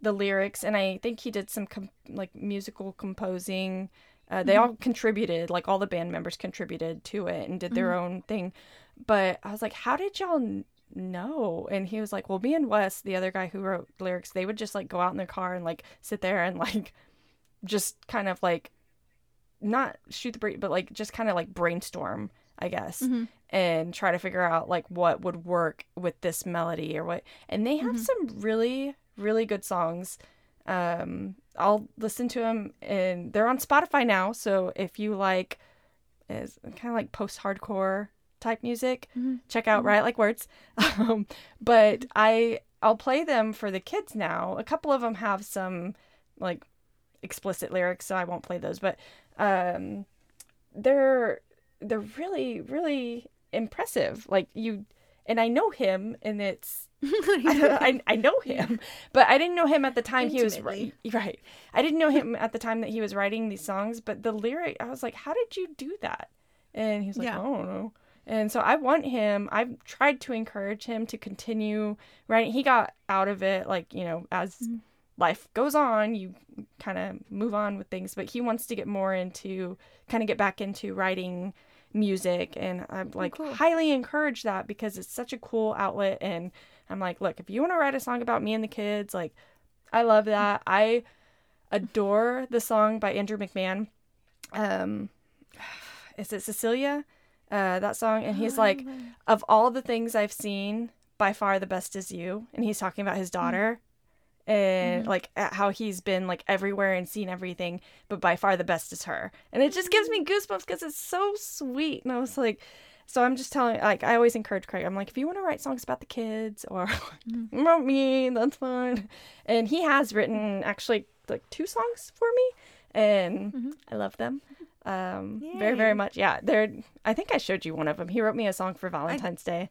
the lyrics and I think he did some com- like musical composing. Uh, they all contributed, like all the band members contributed to it and did their own thing. But I was like, how did y'all n- know? And he was like, well, me and Wes, the other guy who wrote lyrics, they would just like go out in their car and like sit there and like just kind of like not shoot the breeze, but like just kind of like brainstorm, I guess, and try to figure out like what would work with this melody or what. And they have some really, really good songs. Um, I'll listen to them, and they're on Spotify now. So if you like, is kind of like post hardcore type music, check out Riot Like Words. (laughs) Um, but I I'll play them for the kids now. A couple of them have some like explicit lyrics, so I won't play those. But um, they're they're really really impressive. Like you, and I know him, and it's (laughs) I, I, I know him, but I didn't know him at the time he was right. Right, I didn't know him at the time that he was writing these songs. But the lyric, I was like, "How did you do that?" And he's like, Yeah. "I don't know." And so I want him. I've tried to encourage him to continue writing. He got out of it, like you know, as life goes on, you kind of move on with things. But he wants to get more into, kind of get back into writing music, and I'm like cool. highly encourage that because it's such a cool outlet. And I'm like, look, if you want to write a song about me and the kids, like, I love that. I adore the song by Andrew McMahon. Um, is it Cecilia? Uh, that song, and he's like, of all the things I've seen, by far the best is you. And he's talking about his daughter and like at how he's been like everywhere and seen everything, but by far the best is her. And it just gives me mm-hmm. goosebumps because it's so sweet. And I was like, so I'm just telling, like, I always encourage Craig. I'm like, if you want to write songs about the kids or mm-hmm. (laughs) about me, that's fine. And he has written actually like two songs for me, and I love them. Um, very, very much. Yeah, they're. I think I showed you one of them. He wrote me a song for Valentine's Day.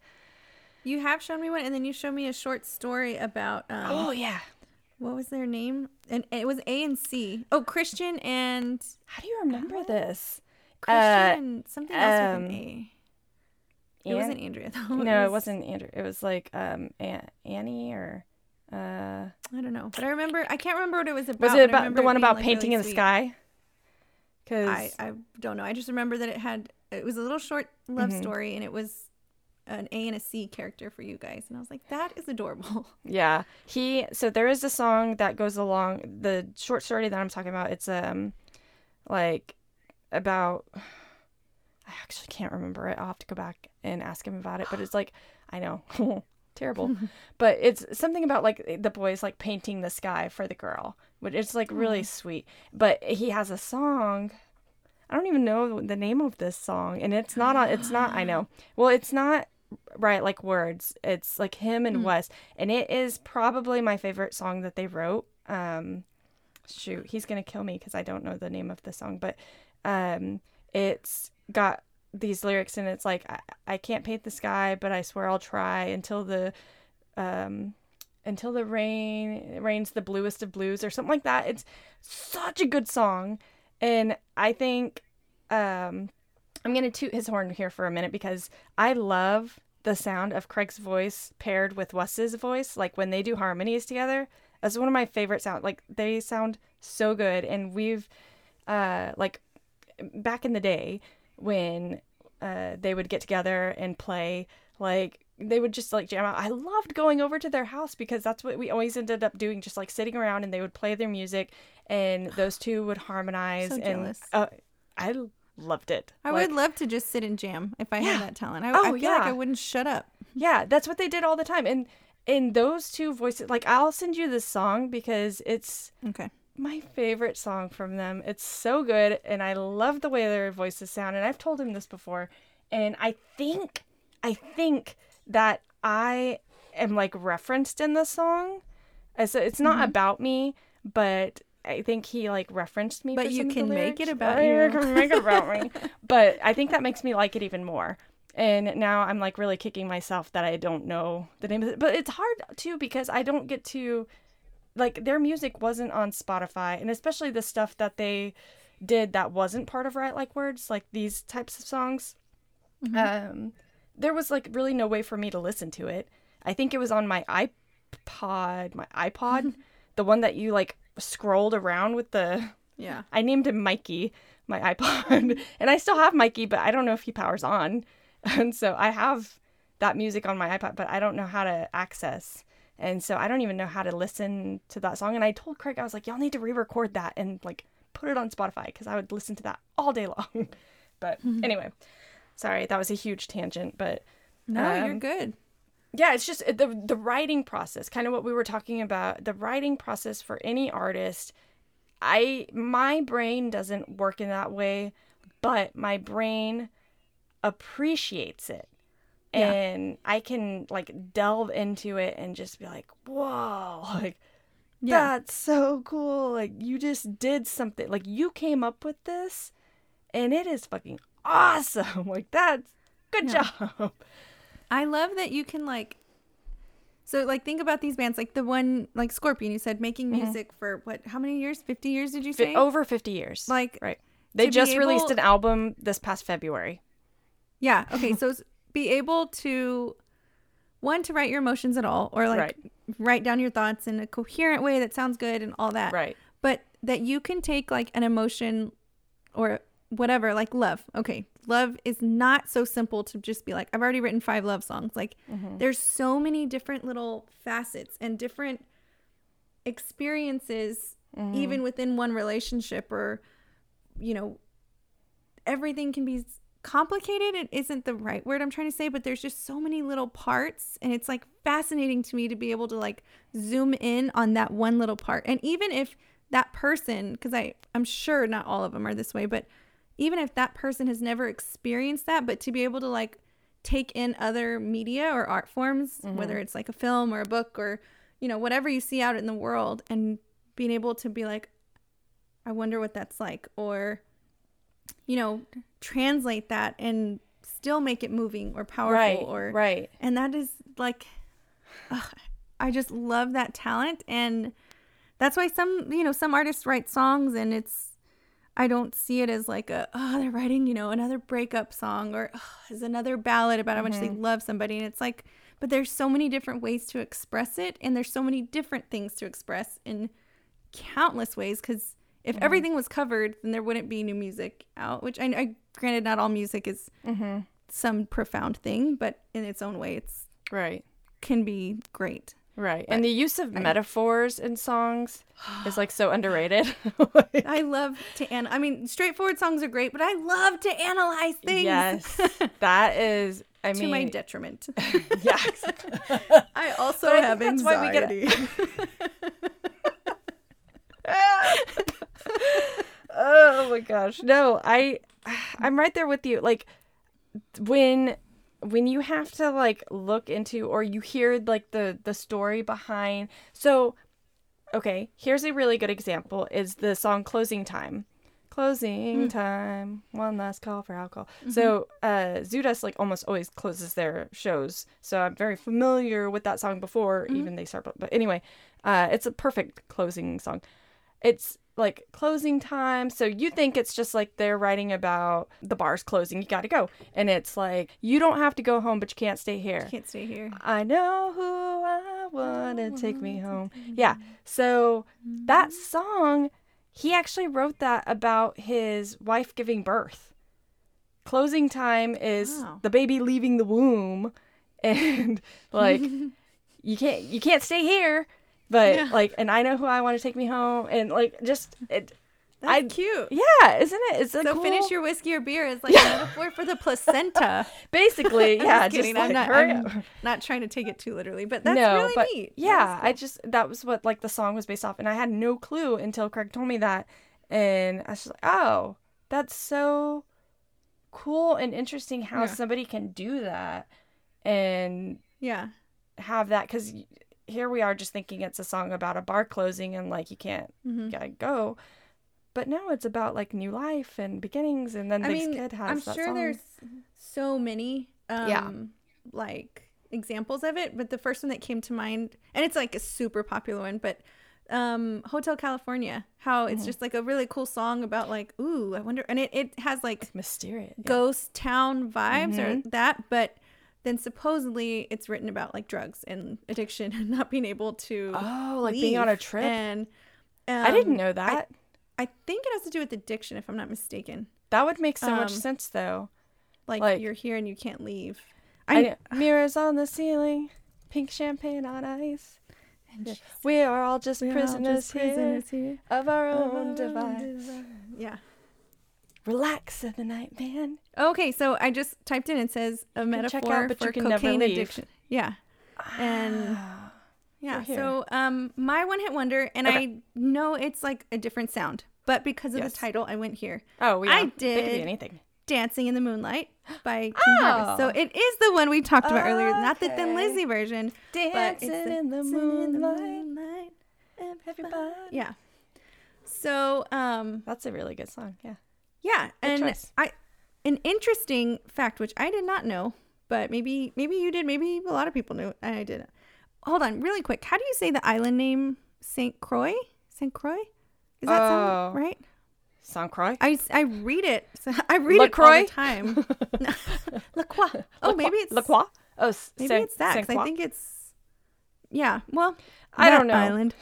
You have shown me one, and then you showed me a short story about um, Oh yeah. What was their name? And it was A and C. Oh, Christian and How do you remember this? Christian Uh, and something else with um, an A. It An- wasn't Andrea though. No, it was- wasn't Andrea. It was like um An- Annie or uh I don't know, but I remember. I can't remember what it was about. was it about the one about like, painting really in the sweet. sky? Cuz I, I don't know. I just remember that it had it was a little short love Mm-hmm. story and it was an A and a C character for you guys. And I was like, that is adorable. (laughs) Yeah. He so there is a song that goes along the short story that I'm talking about. It's um like about I actually can't remember it. I'll have to go back and ask him about it, but it's like I know. (laughs) Terrible. (laughs) but it's something about like the boys like painting the sky for the girl, which is like really sweet. But he has a song I don't even know the name of this song, and it's not on. It's not. I (gasps) know. Well, it's not Riot Like Words. It's like him and Wes, and it is probably my favorite song that they wrote. Um, shoot, he's gonna kill me because I don't know the name of the song, but um, it's got these lyrics, and it's like I, I can't paint the sky, but I swear I'll try until the um until the rain rains the bluest of blues or something like that. It's such a good song. And I think um, I'm going to toot his horn here for a minute because I love the sound of Craig's voice paired with Wes's voice. Like when they do harmonies together, that's one of my favorite sound. Like they sound so good. And we've, uh, like back in the day when uh, they would get together and play, like they would just like jam out. I loved going over to their house because that's what we always ended up doing, just like sitting around and they would play their music and (sighs) those two would harmonize. So and uh, I loved it. I Like, would love to just sit and jam if I Yeah. had that talent. I, Oh, I feel like I wouldn't shut up. (laughs) Yeah, that's what they did all the time. And and those two voices, like I'll send you this song because it's Okay. my favorite song from them. It's so good, and I love the way their voices sound. And I've told him this before, and I think, I think that I am like referenced in the song. Uh, So it's not about me, but I think he like referenced me. But for you some of the can make it about (laughs) I you. can make it about me. (laughs) But I think that makes me like it even more. And now I'm like really kicking myself that I don't know the name of it. But it's hard too because I don't get to like their music wasn't on Spotify and especially the stuff that they did that wasn't part of Riot Like Words, like these types of songs. Um there was like really no way for me to listen to it. I think it was on my iPod, my iPod, (laughs) the one that you like scrolled around with the Yeah. I named him Mikey, my iPod, (laughs) and I still have Mikey, but I don't know if he powers on. (laughs) And so I have that music on my iPod, but I don't know how to access. And so I don't even know how to listen to that song. And I told Craig, I was like, y'all need to re record that and like put it on Spotify because I would listen to that all day long. but anyway, sorry, that was a huge tangent. But No, you're Um, good. yeah it's just the the writing process kind of what we were talking about the writing process for any artist i my brain doesn't work in that way but my brain appreciates it Yeah. and i can like delve into it and just be like whoa (laughs) like Yeah. that's so cool like you just did something like you came up with this and it is fucking awesome (laughs) like that's good Yeah. job I love that you can like so like think about these bands like the one like Scorpion you said making mm-hmm. music for what how many years 50 years did you say over 50 years like Right. They just released an album this past February. yeah okay so be able to one to write your emotions at all or like Right. write down your thoughts in a coherent way that sounds good and all that Right. but that you can take like an emotion or whatever like love. Okay love is not so simple to just be like i've already written five love songs. Like mm-hmm. there's so many different little facets and different experiences mm-hmm. even within one relationship or you know everything can be complicated. It isn't the right word i'm trying to say but there's just so many little parts and it's like fascinating to me to be able to like zoom in on that one little part. And even if that person because i i'm sure not all of them are this way but even if that person has never experienced that but to be able to like take in other media or art forms mm-hmm. whether it's like a film or a book or you know whatever you see out in the world and being able to be like i wonder what that's like or you know translate that and still make it moving or powerful Right. or right. and that is like ugh, i just love that talent and that's why some you know some artists write songs and it's i don't see it as like a oh they're writing you know another breakup song or oh, is another ballad about how much they mm-hmm. love somebody and it's like but there's so many different ways to express it and there's so many different things to express in countless ways because if mm-hmm. everything was covered then there wouldn't be new music out which i, I granted not all music is mm-hmm. some profound thing but in its own way it's Right. can be great Right. And the use of metaphors in songs (sighs) is like so underrated. Like, (laughs) i love to an i mean straightforward songs are great but i love to analyze things yes. (laughs) That is I to mean to my detriment (laughs) yeah. i also But I have think that's why we get- anxiety oh my gosh. No, I (sighs) I'm right there with you. Like when when you have to like look into or you hear like the the story behind so okay here's a really good example is the song closing time. Closing time one last call for alcohol. So uh Zoodust like almost always closes their shows. So i'm very familiar with that song before even they start but anyway uh it's a perfect closing song. It's like closing time. So you think it's just like they're writing about the bar's closing, you gotta go. And it's like, you don't have to go home, but you can't stay here. can't stay here I know who I want to take me home. Yeah. So that song, he actually wrote that about his wife giving birth. Closing time is Wow. the baby leaving the womb (laughs) and like (laughs) you can't you can't stay here but Yeah. like and i know who i want to take me home and like just it That's I- cute. yeah isn't it it's So cool, finish your whiskey or beer is like a metaphor for the placenta. (laughs) basically (laughs) yeah just kidding. just I'm like, not. I'm not trying to take it too literally, but that's no really but neat. yeah That's i just that was what like the song was based off and i had no clue until craig told me that and i was just like oh that's so cool and interesting how Yeah. somebody can do that and yeah. have that because here we are just thinking it's a song about a bar closing and like you can't Mhm. gotta go but now it's about like new life and beginnings and then I this mean, kid has I'm that sure song. there's so many um Yeah. like examples of it, but the first one that came to mind and it's like a super popular one, but um Hotel California, how Mm-hmm. it's just like a really cool song about like, ooh, I wonder and it, it has like mysterious yeah. ghost town vibes Mhm. or that, but then supposedly it's written about like drugs and addiction and not being able to oh like being on a trip And i didn't um, know that I think it has to do with addiction if I'm not mistaken. that would make so much um, sense though Like, Like- you're here and you can't leave. I, know. mirrors on the ceiling pink champagne on ice And we are all just we're all prisoners, just prisoners here here. of our of own our device device. Yeah. Relax said the night man Okay, so I just typed in it says a metaphor out, but for you can never cocaine addiction. Yeah. And Ah. yeah, so um my one hit wonder and Okay. I know it's like a different sound, but because of Yes. the title I went here. oh yeah I It could be did. anything Dancing in the Moonlight by King Harvest. So Oh. it is the one we talked about earlier, not the Thin Lizzy version. dancing in the moonlight moonlight, everybody Yeah. So um That's a really good song. Yeah. Yeah, Good and choice. I an interesting fact which I did not know, but maybe maybe you did, maybe a lot of people knew. I didn't. Hold on, really quick. How do you say the island name Saint Croix? Saint Croix? Is that Oh. right? Saint Croix. I, I read it. (laughs) I read LaCroix? it all the time. (laughs) (laughs) La Croix. Oh, maybe it's La Croix. Oh, maybe Saint- it's that. I think it's yeah. Well, I don't know. Island.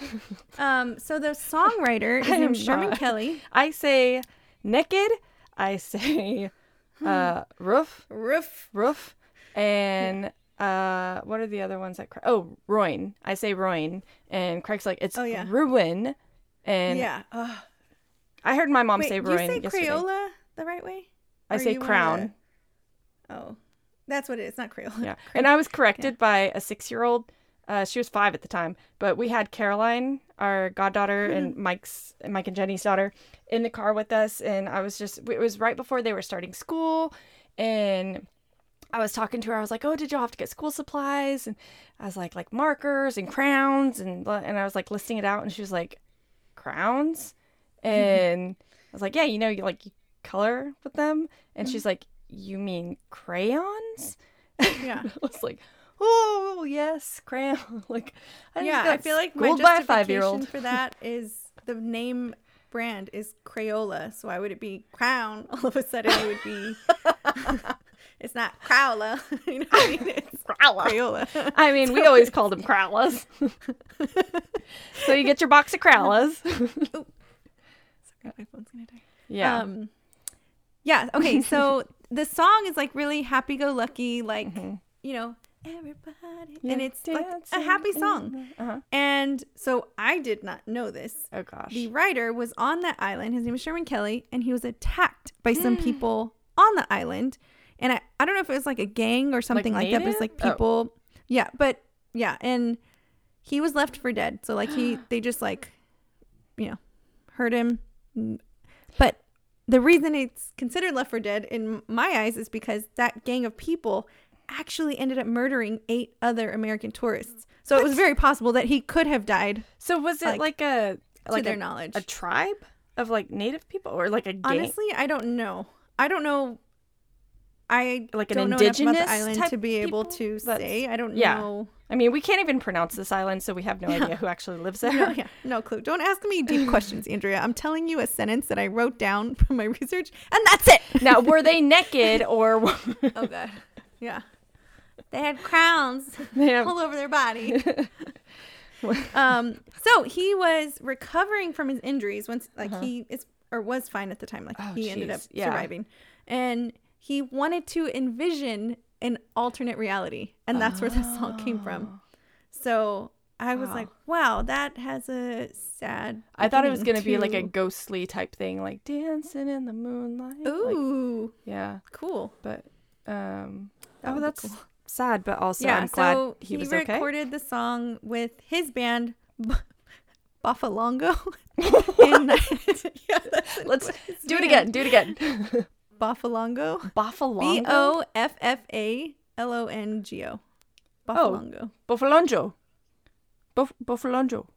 Um. So the songwriter is named Sherman. Kelly. I say naked. I say Hmm. uh, roof, Roof. roof, and uh, what are the other ones that? Cra- oh, ruin. I say ruin, and Craig's like it's Oh, yeah. ruin, and yeah. Ugh. I heard my mom Wait, say do you ruin say yesterday. Crayola the right way? I Or say you wanna- crown. Oh, that's what it is. Not Crayola. Yeah. (laughs) And I was corrected by a six year old. Uh, she was five at the time, but we had Caroline, our goddaughter, and mm-hmm. Mike's Mike and Jenny's daughter, in the car with us. And I was just, it was right before they were starting school, and I was talking to her. I was like, "Oh, did y'all have to get school supplies?" And I was like, "Like markers and crowns," and and I was like listing it out, and she was like, "Crowns," mm-hmm. and I was like, "Yeah, you know, you like you color with them," and she's mm-hmm. like, "You mean crayons?" (laughs) Yeah. I was like, oh yes, crayon. (laughs) like, I just yeah, I feel like my schooled by five-year-old. justification for that (laughs) is the name brand is Crayola. So why would it be Crown? (laughs) All of a sudden, it would be. it's not Crowla. you know what I mean? It's Crayola. I mean, we always called them Crowlas. so you get your box of Crowlas. Sorry, my phone's gonna die. yeah. Um, yeah. Okay. So the song is like really happy-go-lucky, like you know, everybody, Yeah, and it's like a happy song. uh-huh. And so I did not know this. Oh gosh. The writer was on that island. His name is Sherman Kelly, and he was attacked by some people on the island. And I, I don't know if it was like a gang or something like, that, but it's like? Oh. people. Yeah, but yeah, and he was left for dead. So like he, (gasps) they just like, you know, hurt him. But the reason it's considered left for dead in my eyes is because that gang of people actually ended up murdering eight other American tourists. So it was very possible that he could have died so was it like, like, a to like their a, knowledge. a tribe of like native people or like a gang? Honestly, I don't know. I don't know. I Like an know about indigenous the island type to be able to That's- say. I don't yeah. know. I mean, we can't even pronounce this island, so we have no (laughs) idea who actually lives there. No, yeah, no clue. Don't ask me deep (laughs) questions, Andrea. I'm telling you a sentence that I wrote down (laughs) from my research, and that's it. now, were they naked or? oh god, yeah. (laughs) They had crowns (laughs) have- (laughs) all over their body. um. So he was recovering from his injuries once, like he is or was fine at the time. Like Oh, he ended up. Yeah. surviving, and he wanted to envision an alternate reality, and that's where this all came from. So I was Wow. like, wow, that has a sad. I thought it was gonna be like a ghostly type thing, like dancing in the moonlight. like- Ooh, yeah, cool. but um, That oh, that's cool. Sad, but also yeah, I'm glad so he, was okay. He recorded the song with his band, B- Boffalongo. (laughs) in, (laughs) yeah, Let's do it again. Do it again. (laughs) Boffalongo. B Boffalongo. O F F A L O N G O. Boffalongo. Boffalongo. Buff- Boffalongo.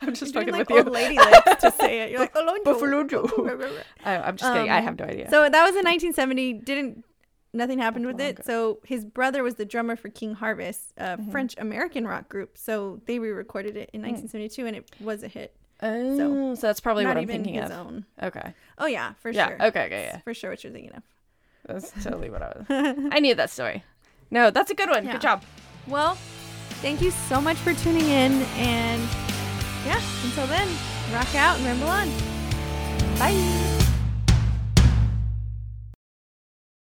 I'm just You're fucking like with you. old lady lips to say it. You're like Alonso. Boffalongo. I, I'm just kidding. I Um, have no idea. So that was in 1970. Didn't nothing happened with it. So his brother was the drummer for King Harvest, a Mm-hmm. French American rock group. So they re-recorded it in Mm. 1972, and it was a hit. oh, so, that's probably what I'm thinking his of. own. Okay. Oh yeah, for Yeah. sure. Okay. Okay. Yeah. For sure, what you're thinking of. That's (laughs) totally what I was. (laughs) I knew that story. No, that's a good one. Yeah. Good job. Well, thank you so much for tuning in, and yeah, until then, rock out and ramble on. Bye.